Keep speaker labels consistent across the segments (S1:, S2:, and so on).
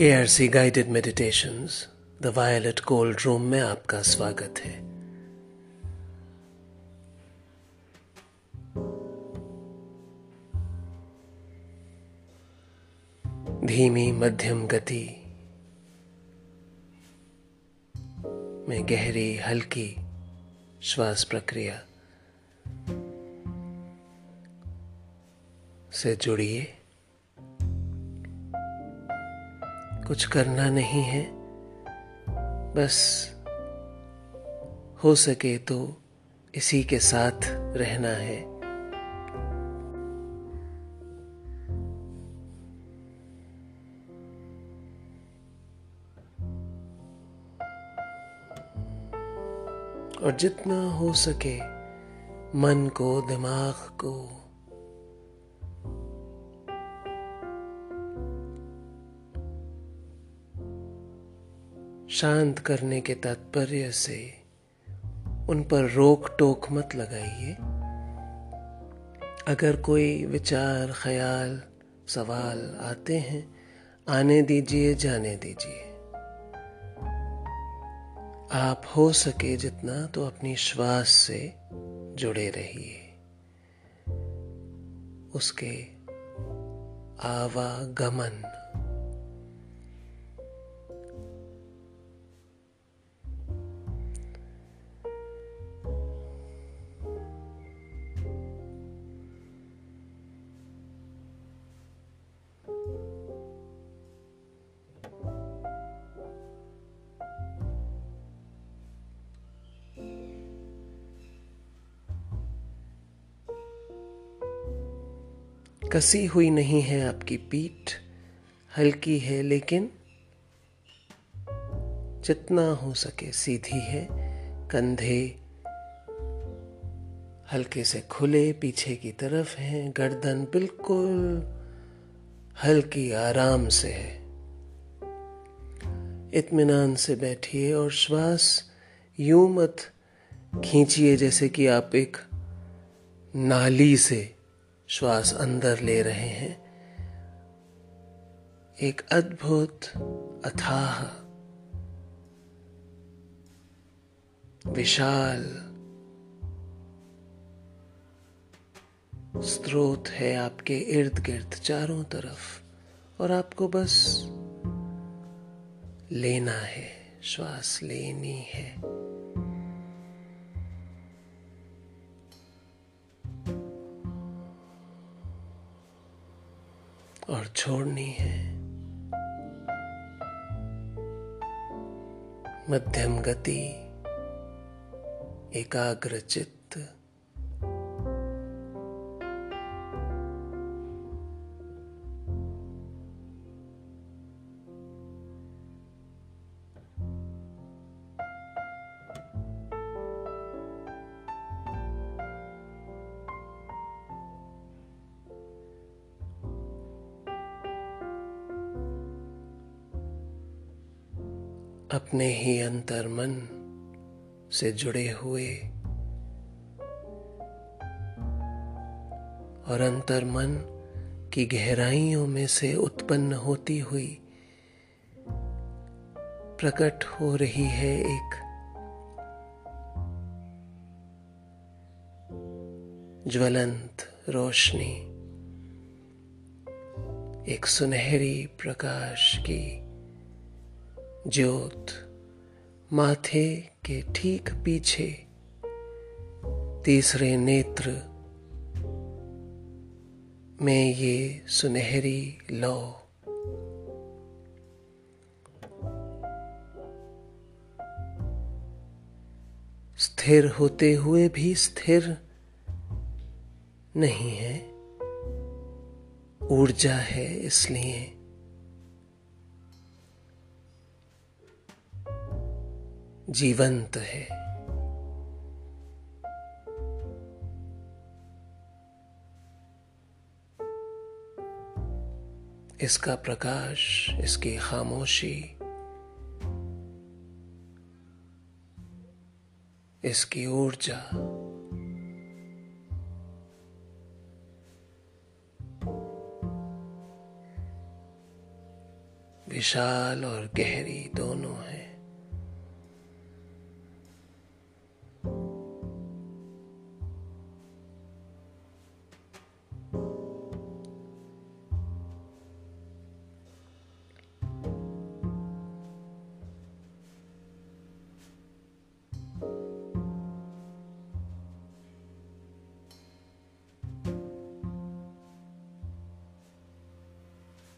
S1: के R C guided meditations the violet cold room में आपका स्वागत है। धीमी मध्यम गति में गहरी हल्की श्वास प्रक्रिया से जुड़िए। कुछ करना नहीं है। बस हो सके तो इसी के साथ रहना है। और जितना हो सके मन को, दिमाग को शांत करने के तात्पर्य से उन पर रोक टोक मत लगाइए। अगर कोई विचार, ख्याल, सवाल आते हैं, आने दीजिए, जाने दीजिए। आप हो सके जितना तो अपनी श्वास से जुड़े रहिए। उसके आवागमन। कसी हुई नहीं है आपकी पीठ, हल्की है लेकिन जितना हो सके सीधी है, कंधे हल्के से खुले पीछे की तरफ़ हैं, गर्दन बिल्कुल हल्की आराम से है। इत्मीनान से बैठिए और श्वास यूँ मत खींचिए जैसे कि आप एक नाली से श्वास अंदर ले रहे हैं। एक अद्भुत अथाह, विशाल स्रोत है आपके इर्द गिर्द चारों तरफ़, और आपको बस लेना है, श्वास लेनी है। और छोड़नी है। मध्यम गति एकाग्र से जुड़े हुए और अंतर मन की गहराइयों में से उत्पन्न होती हुई प्रकट हो रही है एक ज्वलंत रोशनी, एक सुनहरी प्रकाश की ज्योत। माथे के ठीक पीछे तीसरे नेत्र में ये सुनहरी लो। स्थिर होते हुए भी स्थिर नहीं है। ऊर्जा है इसलिए। जीवंत है। इसका प्रकाश इसकी खामोशी इसकी ऊर्जा विशाल और गहरी दोनों है।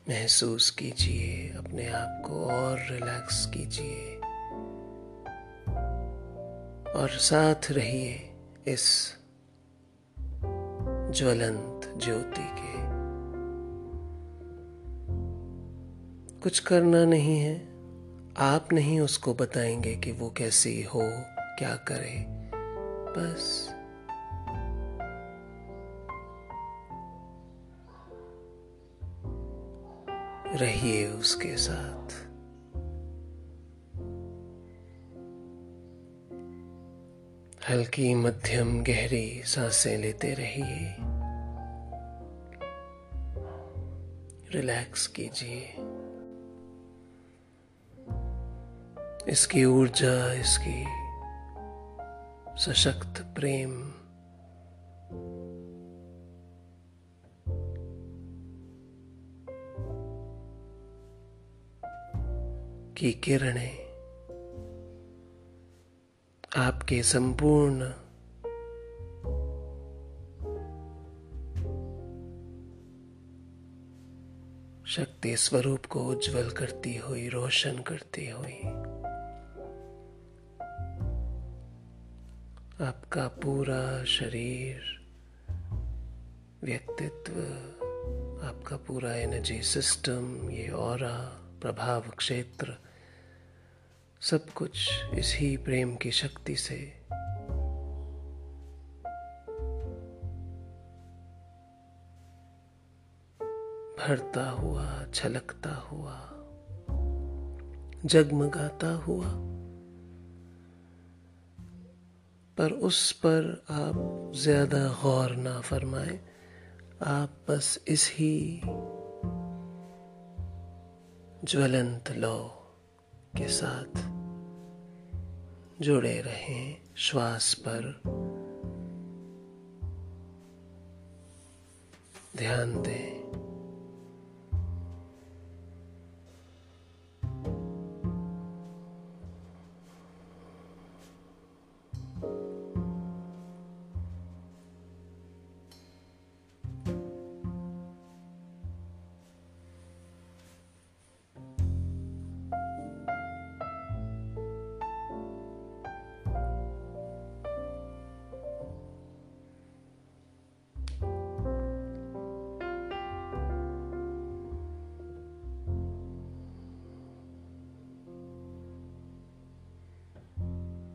S1: महसूस कीजिए अपने आप को और रिलैक्स कीजिए। और साथ रहिए इस ज्वलंत ज्योति के। कुछ करना नहीं है। आप नहीं उसको बताएँगे कि वो कैसी हो, क्या करे। बस। रहिए उसके साथ। हल्की मध्यम गहरी साँसें लेते रहिए। रिलैक्स कीजिए। इसकी ऊर्जा, इसकी सशक्त प्रेम की किरणें, आपके संपूर्ण शक्ति स्वरूप को उज्जवल करती हुई, रोशन करती हुई, आपका पूरा शरीर, व्यक्तित्व, आपका पूरा एनर्जी सिस्टम ये और प्रभाव क्षेत्र सब कुछ इसी प्रेम की शक्ति से। भरता हुआ, छलकता हुआ, जगमगाता हुआ, पर उस पर आप ज़्यादा गौर ना फरमाएँ। आप बस इस ही ज्वलंत लौ। के साथ जुड़े रहें श्वास पर। ध्यान दें।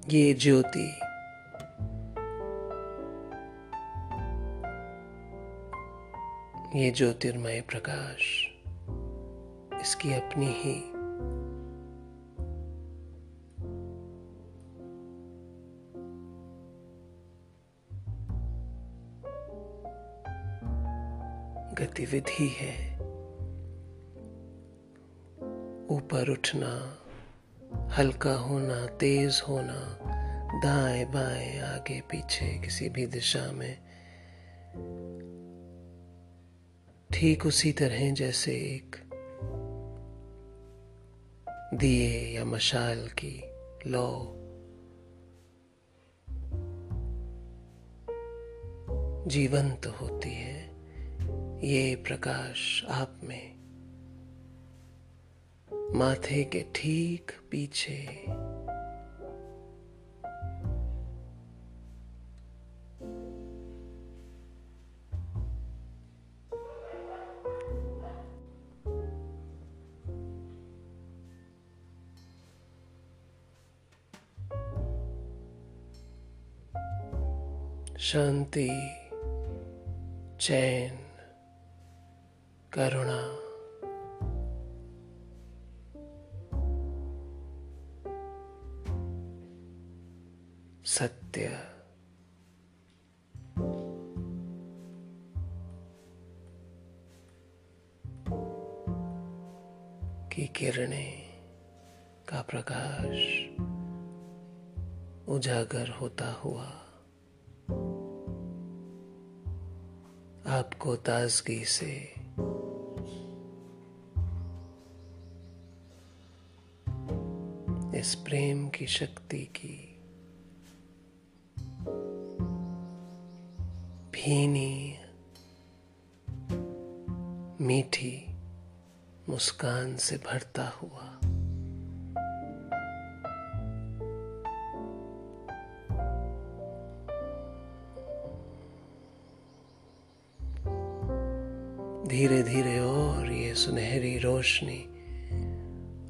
S1: ये ज्योति। ये ज्योतिर्मय प्रकाश इसकी अपनी ही। गतिविधि है। ऊपर उठना। हल्का होना, तेज होना, दाएँ बाएँ, आगे पीछे, किसी भी दिशा में। ठीक उसी तरह जैसे एक दिए या मशाल की लौ। जीवंत तो होती है ये प्रकाश आप में। माथे के ठीक पीछे। शांति चैन करुणा। उजागर होता हुआ। आपको ताजगी से। इस प्रेम की शक्ति की भीनी, मीठी मुस्कान से भरता हुआ। धीरे धीरे और ये सुनहरी रोशनी।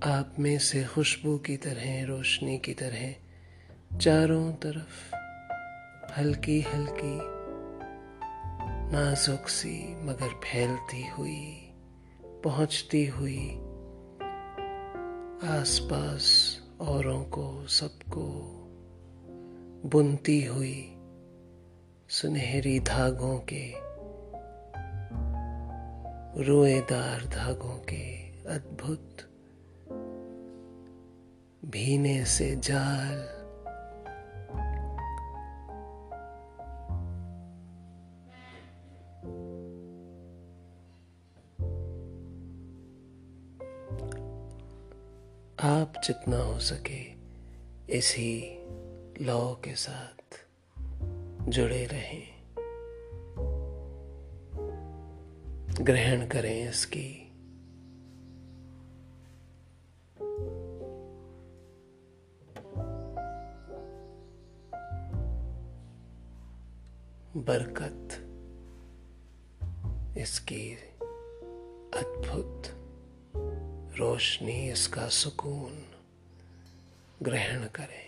S1: आप में से खुशबू की तरह, रोशनी की तरह, चारों तरफ़ हल्की हल्की नाजुक सी मगर फैलती हुई, पहुँचती हुई आसपास औरों को, सबको बुनती हुई सुनहरी धागों के रोएदार धागों के अद्भुत भीने से जाल। आप जितना हो सके इसी लॉ के साथ जुड़े रहें। ग्रहण करें इसकी। बरकत इसकी अद्भुत रोशनी इसका सुकून ग्रहण करें।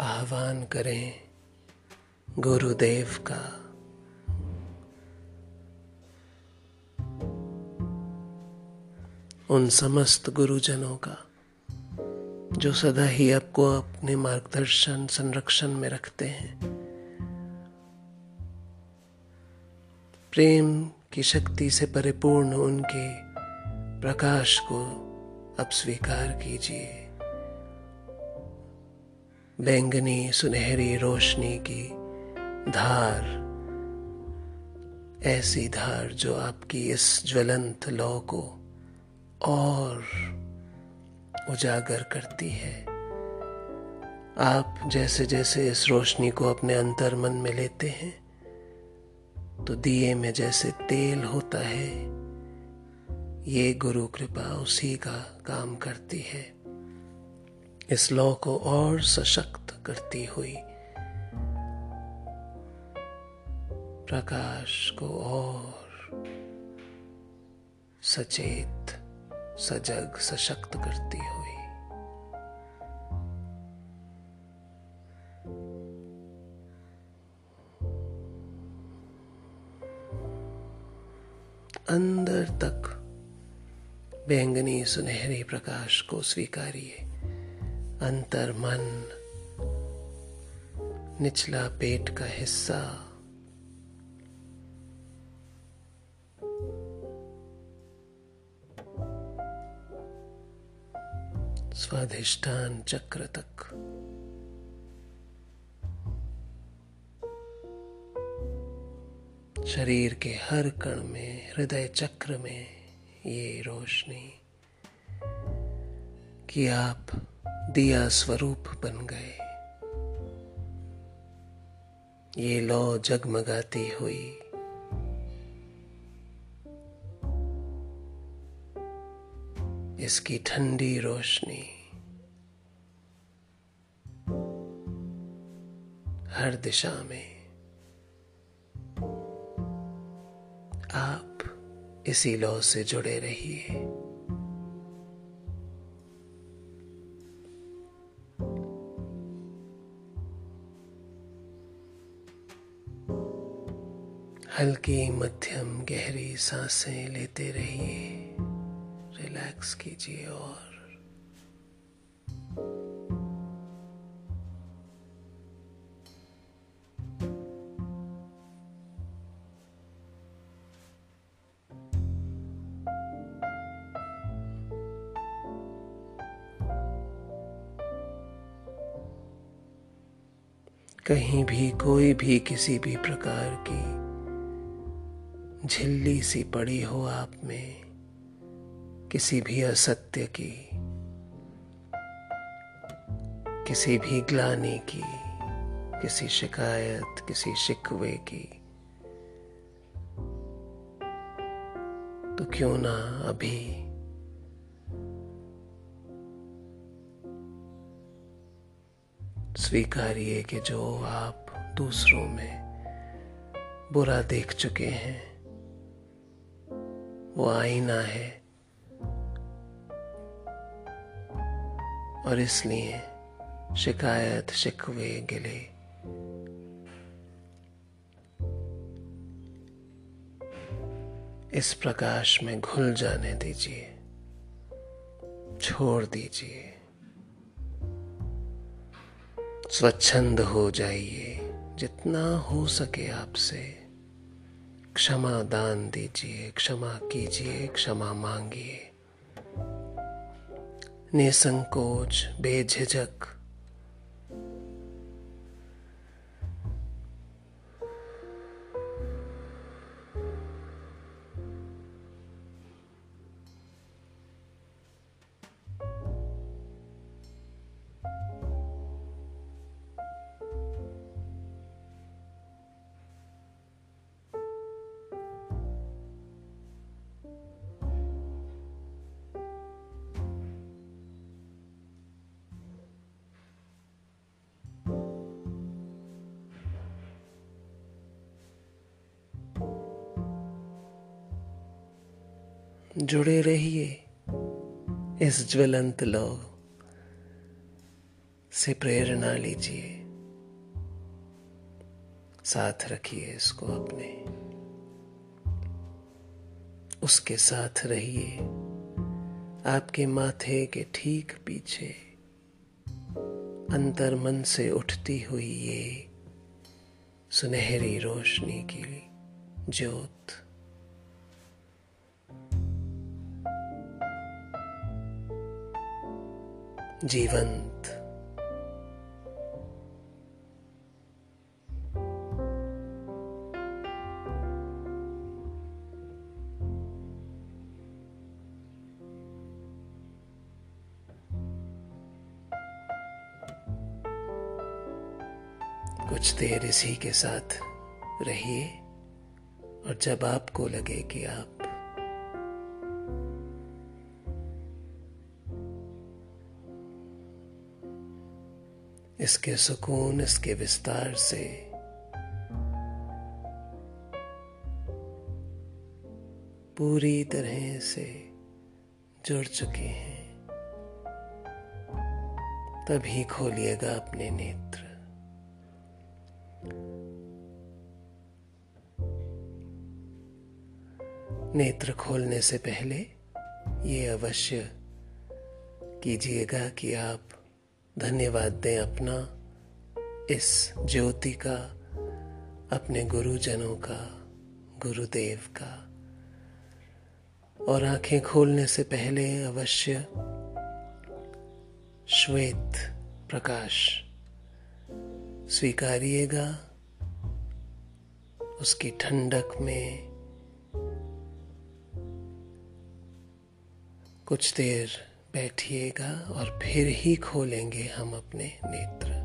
S1: आह्वान करें गुरुदेव का। उन समस्त गुरुजनों का, जो सदा ही आपको अपने मार्गदर्शन, संरक्षण में रखते हैं। प्रेम की शक्ति से परिपूर्ण उनके प्रकाश को अब स्वीकार कीजिए। बैंगनी सुनहरी रोशनी की धार, ऐसी धार जो आपकी इस ज्वलंत लौ को और उजागर करती है। आप जैसे जैसे इस रोशनी को अपने अंतर मन में लेते हैं तो दिए में जैसे तेल होता है, ये गुरु कृपा उसी का काम करती है। इस लौ को और सशक्त करती हुई। प्रकाश को और सचेत, सजग, सशक्त करती हुई। अंदर तक बैंगनी सुनहरी प्रकाश को स्वीकारिए। अंतर मन निचला पेट का हिस्सा। स्वाधिष्ठान चक्र तक। शरीर के हर कण में, हृदय चक्र में ये रोशनी कि आप दिया स्वरूप बन गए। ये लौ जगमगाती हुई। इसकी ठंडी रोशनी। हर दिशा में। आप इसी लौ से जुड़े रहिए। हल्की मध्यम गहरी साँसें लेते रहिए। रिलैक्स कीजिए और कहीं भी कोई भी किसी भी प्रकार की झिल्ली सी पड़ी हो आप में किसी भी असत्य की, किसी भी ग्लानी की, किसी शिकायत, किसी शिकवे की। तो क्यों ना अभी स्वीकारिए कि जो आप दूसरों में बुरा देख चुके हैं वो आईना है। और इसलिए शिकायत शिकवे गिले। इस प्रकाश में घुल जाने दीजिए। छोड़ दीजिए। स्वच्छंद हो जाइए, जितना हो सके आपसे। क्षमा दान दीजिए क्षमा कीजिए क्षमा मांगिए। निसंकोच बेझिझक। जुड़े रहिए इस ज्वलंत लो से प्रेरणा लीजिए। साथ रखिए इसको अपने। उसके साथ रहिए। आपके माथे के ठीक पीछे अंतर मन से उठती हुई ये सुनहरी रोशनी की ज्योत। जीवंत। कुछ देर इसी के साथ रहिए और जब आपको लगे कि आप इसके सुकून, इसके विस्तार से। पूरी तरह से जुड़ चुके हैं। तभी खोलिएगा अपने नेत्र। नेत्र खोलने से पहले ये अवश्य कीजिएगा कि आप धन्यवाद दें अपना इस ज्योति का, अपने गुरुजनों का, गुरुदेव का। और आँखें खोलने से पहले अवश्य श्वेत प्रकाश स्वीकारिएगा। उसकी ठंडक में कुछ देर बैठिएगा और फिर ही खोलेंगे हम अपने नेत्र।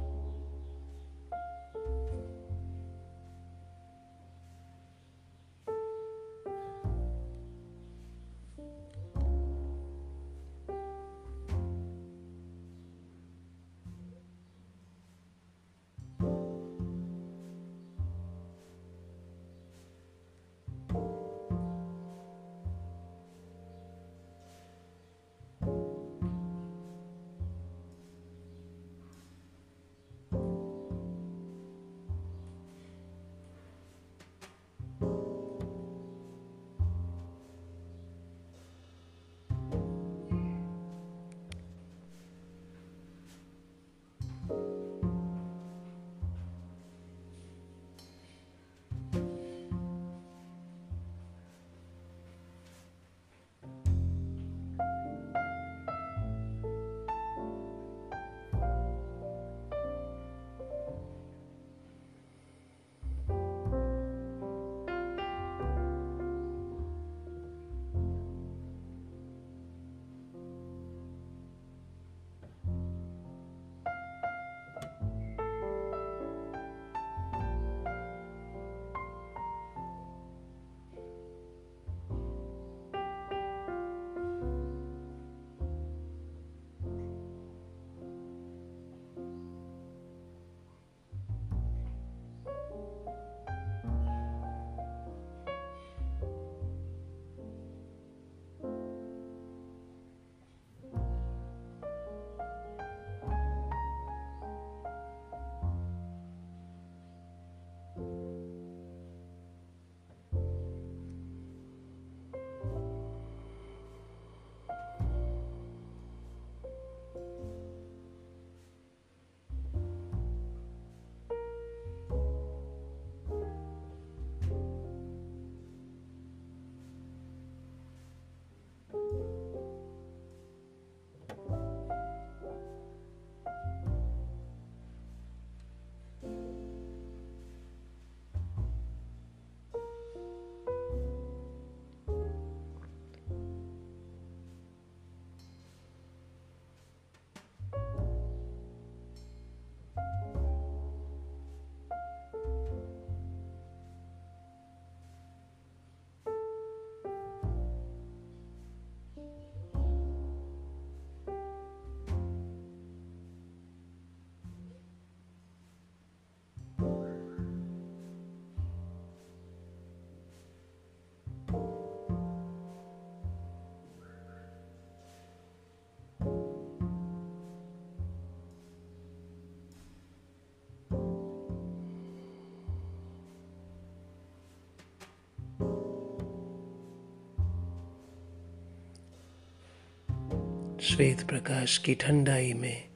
S1: श्वेत प्रकाश की ठंडाई में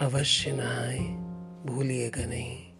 S1: अवश्य नहाए भूलिएगा नहीं।